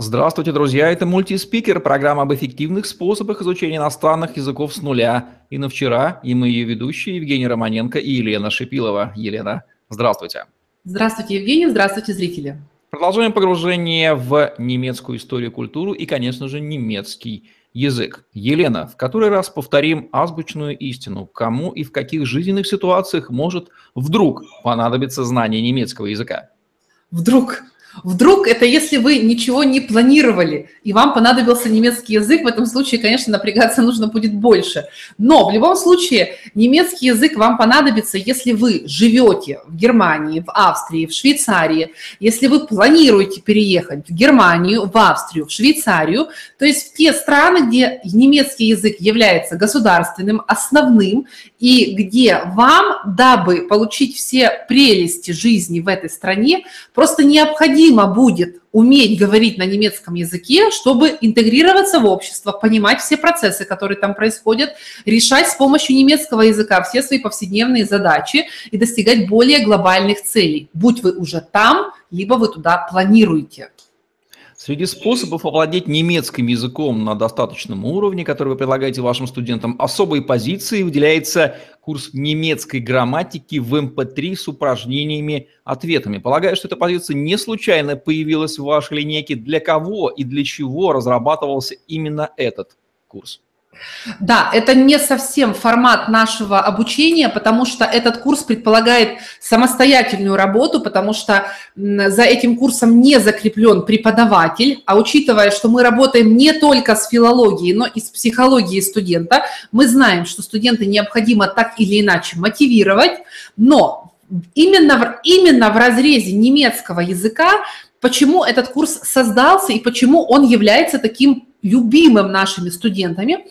Здравствуйте, друзья! Это мультиспикер, программа об эффективных способах изучения иностранных языков с нуля. И на вчера, и мы ее ведущие Евгений Романенко и Елена Шипилова. Елена, здравствуйте! Здравствуйте, Евгений, здравствуйте, зрители! Продолжаем погружение в немецкую историю, культуру и, конечно же, немецкий язык. Елена, в который раз повторим азбучную истину. Кому и в каких жизненных ситуациях может вдруг понадобиться знание немецкого языка? Вдруг Вдруг это если вы ничего не планировали, и вам понадобился немецкий язык, в этом случае, конечно, напрягаться нужно будет больше. Но в любом случае немецкий язык вам понадобится, если вы живете в Германии, в Австрии, в Швейцарии, если вы планируете переехать в Германию, в Австрию, в Швейцарию, то есть в те страны, где немецкий язык является государственным, основным, и где вам, дабы получить все прелести жизни в этой стране, просто необходимо будет уметь говорить на немецком языке, чтобы интегрироваться в общество, понимать все процессы, которые там происходят, решать с помощью немецкого языка все свои повседневные задачи и достигать более глобальных целей, будь вы уже там, либо вы туда планируете. Среди способов овладеть немецким языком на достаточном уровне, который вы предлагаете вашим студентам, особой позиции выделяется курс немецкой грамматики в MP3 с упражнениями, ответами. Полагаю, что эта позиция не случайно появилась в вашей линейке. Для кого и для чего разрабатывался именно этот курс? Да, это не совсем формат нашего обучения, потому что этот курс предполагает самостоятельную работу, потому что за этим курсом не закреплен преподаватель, а учитывая, что мы работаем не только с филологией, но и с психологией студента, мы знаем, что студента необходимо так или иначе мотивировать, но именно в, именно в разрезе немецкого языка почему этот курс создался и почему он является таким любимым нашими студентами,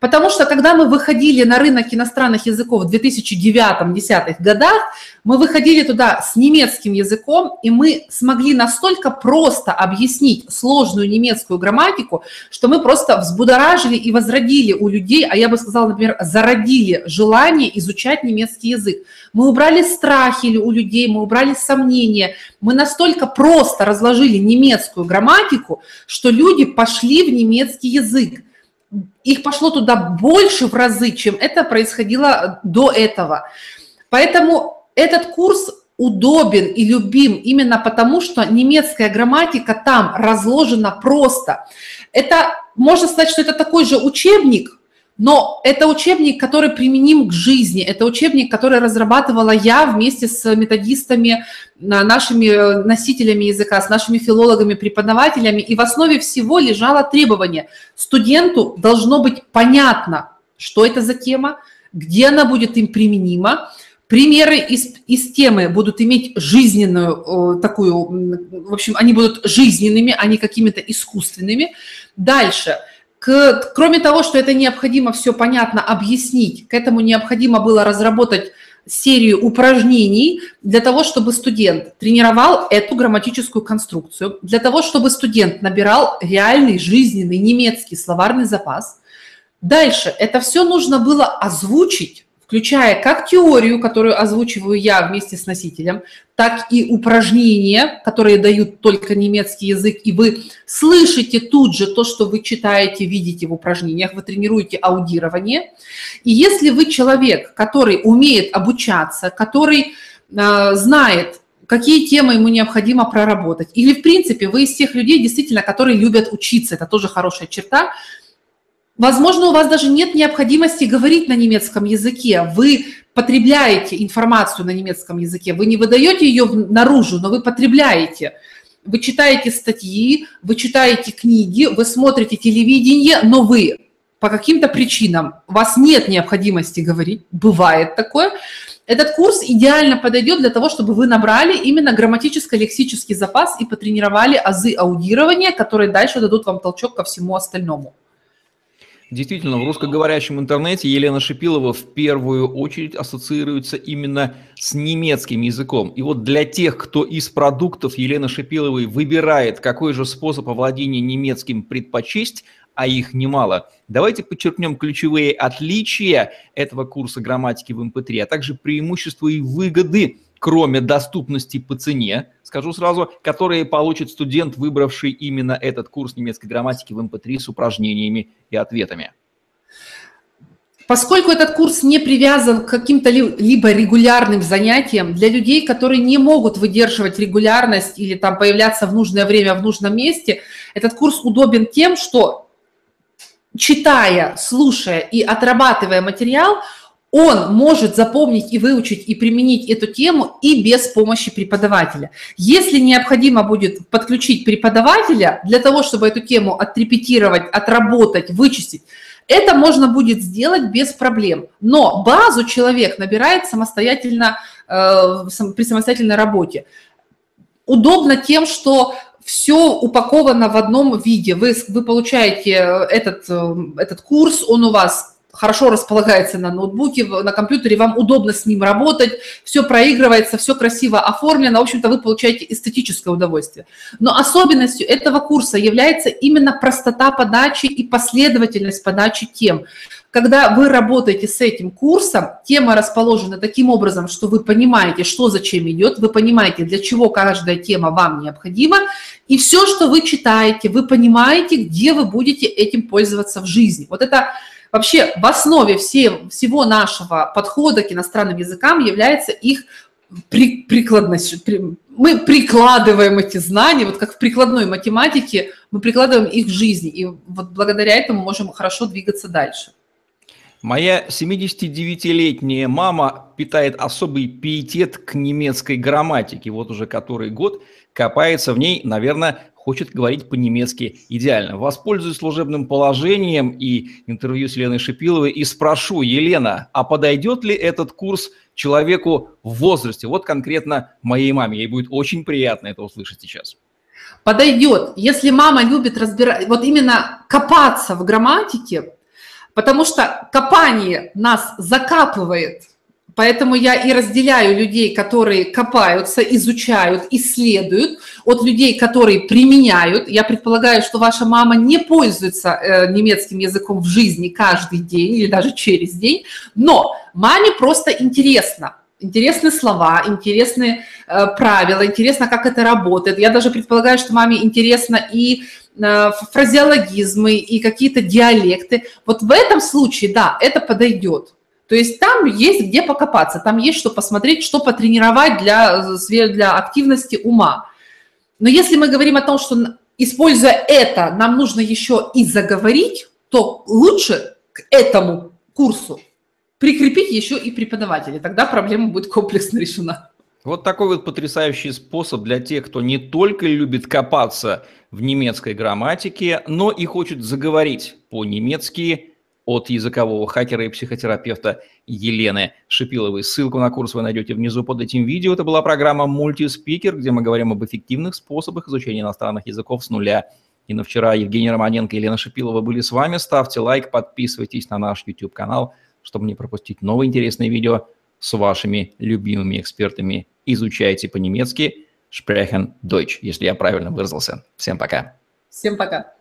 потому что когда мы выходили на рынок иностранных языков в 2009-2010 годах, мы выходили туда с немецким языком, и мы смогли настолько просто объяснить сложную немецкую грамматику, что мы просто взбудоражили и возродили у людей, а я бы сказала, например, зародили желание изучать немецкий язык. Мы убрали страхи у людей, мы убрали сомнения, мы настолько просто разложили немецкую грамматику, что люди пошли в немецкий язык. Их пошло туда больше в разы, чем это происходило до этого. Поэтому этот курс удобен и любим именно потому, что немецкая грамматика там разложена просто. Это, можно сказать, что это такой же учебник, но это учебник, который применим к жизни, это учебник, который разрабатывала я вместе с методистами, нашими э, носителями языка, с нашими филологами, преподавателями, и в основе всего лежало требование. Студенту должно быть понятно, что это за тема, где она будет им применима, Примеры из, из темы будут иметь жизненную такую, в общем, они будут жизненными, а не какими-то искусственными. Дальше – к, кроме того, что это необходимо все понятно объяснить, к этому необходимо было разработать серию упражнений для того, чтобы студент тренировал эту грамматическую конструкцию, для того, чтобы студент набирал реальный жизненный немецкий словарный запас. Дальше это все нужно было озвучить включая как теорию, которую озвучиваю я вместе с носителем, так и упражнения, которые дают только немецкий язык, и вы слышите тут же то, что вы читаете, видите в упражнениях, вы тренируете аудирование. И если вы человек, который умеет обучаться, который э, знает, какие темы ему необходимо проработать, или, в принципе, вы из тех людей, действительно, которые любят учиться, это тоже хорошая черта, Возможно, у вас даже нет необходимости говорить на немецком языке. Вы потребляете информацию на немецком языке. Вы не выдаете ее наружу, но вы потребляете. Вы читаете статьи, вы читаете книги, вы смотрите телевидение, но вы по каким-то причинам, у вас нет необходимости говорить, бывает такое, этот курс идеально подойдет для того, чтобы вы набрали именно грамматическо-лексический запас и потренировали азы аудирования, которые дальше дадут вам толчок ко всему остальному. Действительно, в русскоговорящем интернете Елена Шипилова в первую очередь ассоциируется именно с немецким языком. И вот для тех, кто из продуктов Елены Шипиловой выбирает, какой же способ овладения немецким предпочесть, а их немало, давайте подчеркнем ключевые отличия этого курса грамматики в MP3, а также преимущества и выгоды кроме доступности по цене, скажу сразу, которые получит студент, выбравший именно этот курс немецкой грамматики в MP3 эм с упражнениями и ответами? Поскольку этот курс не привязан к каким-то либо регулярным занятиям, для людей, которые не могут выдерживать регулярность или там появляться в нужное время в нужном месте, этот курс удобен тем, что читая, слушая и отрабатывая материал, он может запомнить и выучить и применить эту тему и без помощи преподавателя. Если необходимо будет подключить преподавателя для того, чтобы эту тему отрепетировать, отработать, вычистить, это можно будет сделать без проблем. Но базу человек набирает самостоятельно э, при самостоятельной работе. Удобно тем, что все упаковано в одном виде. Вы, вы получаете этот, э, этот курс, он у вас хорошо располагается на ноутбуке, на компьютере, вам удобно с ним работать, все проигрывается, все красиво оформлено, в общем-то вы получаете эстетическое удовольствие. Но особенностью этого курса является именно простота подачи и последовательность подачи тем. Когда вы работаете с этим курсом, тема расположена таким образом, что вы понимаете, что зачем идет, вы понимаете, для чего каждая тема вам необходима, и все, что вы читаете, вы понимаете, где вы будете этим пользоваться в жизни. Вот это Вообще в основе все, всего нашего подхода к иностранным языкам является их при, прикладность. При, мы прикладываем эти знания, вот как в прикладной математике, мы прикладываем их в жизни, и вот благодаря этому можем хорошо двигаться дальше. Моя 79-летняя мама питает особый пиетет к немецкой грамматике. Вот уже который год копается в ней, наверное, хочет говорить по-немецки идеально. Воспользуюсь служебным положением и интервью с Еленой Шипиловой и спрошу, Елена, а подойдет ли этот курс человеку в возрасте? Вот конкретно моей маме. Ей будет очень приятно это услышать сейчас. Подойдет, если мама любит разбирать, вот именно копаться в грамматике, потому что копание нас закапывает – Поэтому я и разделяю людей, которые копаются, изучают, исследуют, от людей, которые применяют. Я предполагаю, что ваша мама не пользуется э, немецким языком в жизни каждый день или даже через день, но маме просто интересно. Интересны слова, интересны э, правила, интересно, как это работает. Я даже предполагаю, что маме интересно и э, фразеологизмы, и какие-то диалекты. Вот в этом случае, да, это подойдет. То есть там есть где покопаться, там есть что посмотреть, что потренировать для, для активности ума. Но если мы говорим о том, что используя это, нам нужно еще и заговорить, то лучше к этому курсу прикрепить еще и преподавателя. Тогда проблема будет комплексно решена. Вот такой вот потрясающий способ для тех, кто не только любит копаться в немецкой грамматике, но и хочет заговорить по-немецки от языкового хакера и психотерапевта Елены Шипиловой. Ссылку на курс вы найдете внизу под этим видео. Это была программа «Мультиспикер», где мы говорим об эффективных способах изучения иностранных языков с нуля. И на вчера Евгений Романенко и Елена Шипилова были с вами. Ставьте лайк, подписывайтесь на наш YouTube-канал, чтобы не пропустить новые интересные видео с вашими любимыми экспертами. Изучайте по-немецки Sprechen Deutsch, если я правильно выразился. Всем пока. Всем пока.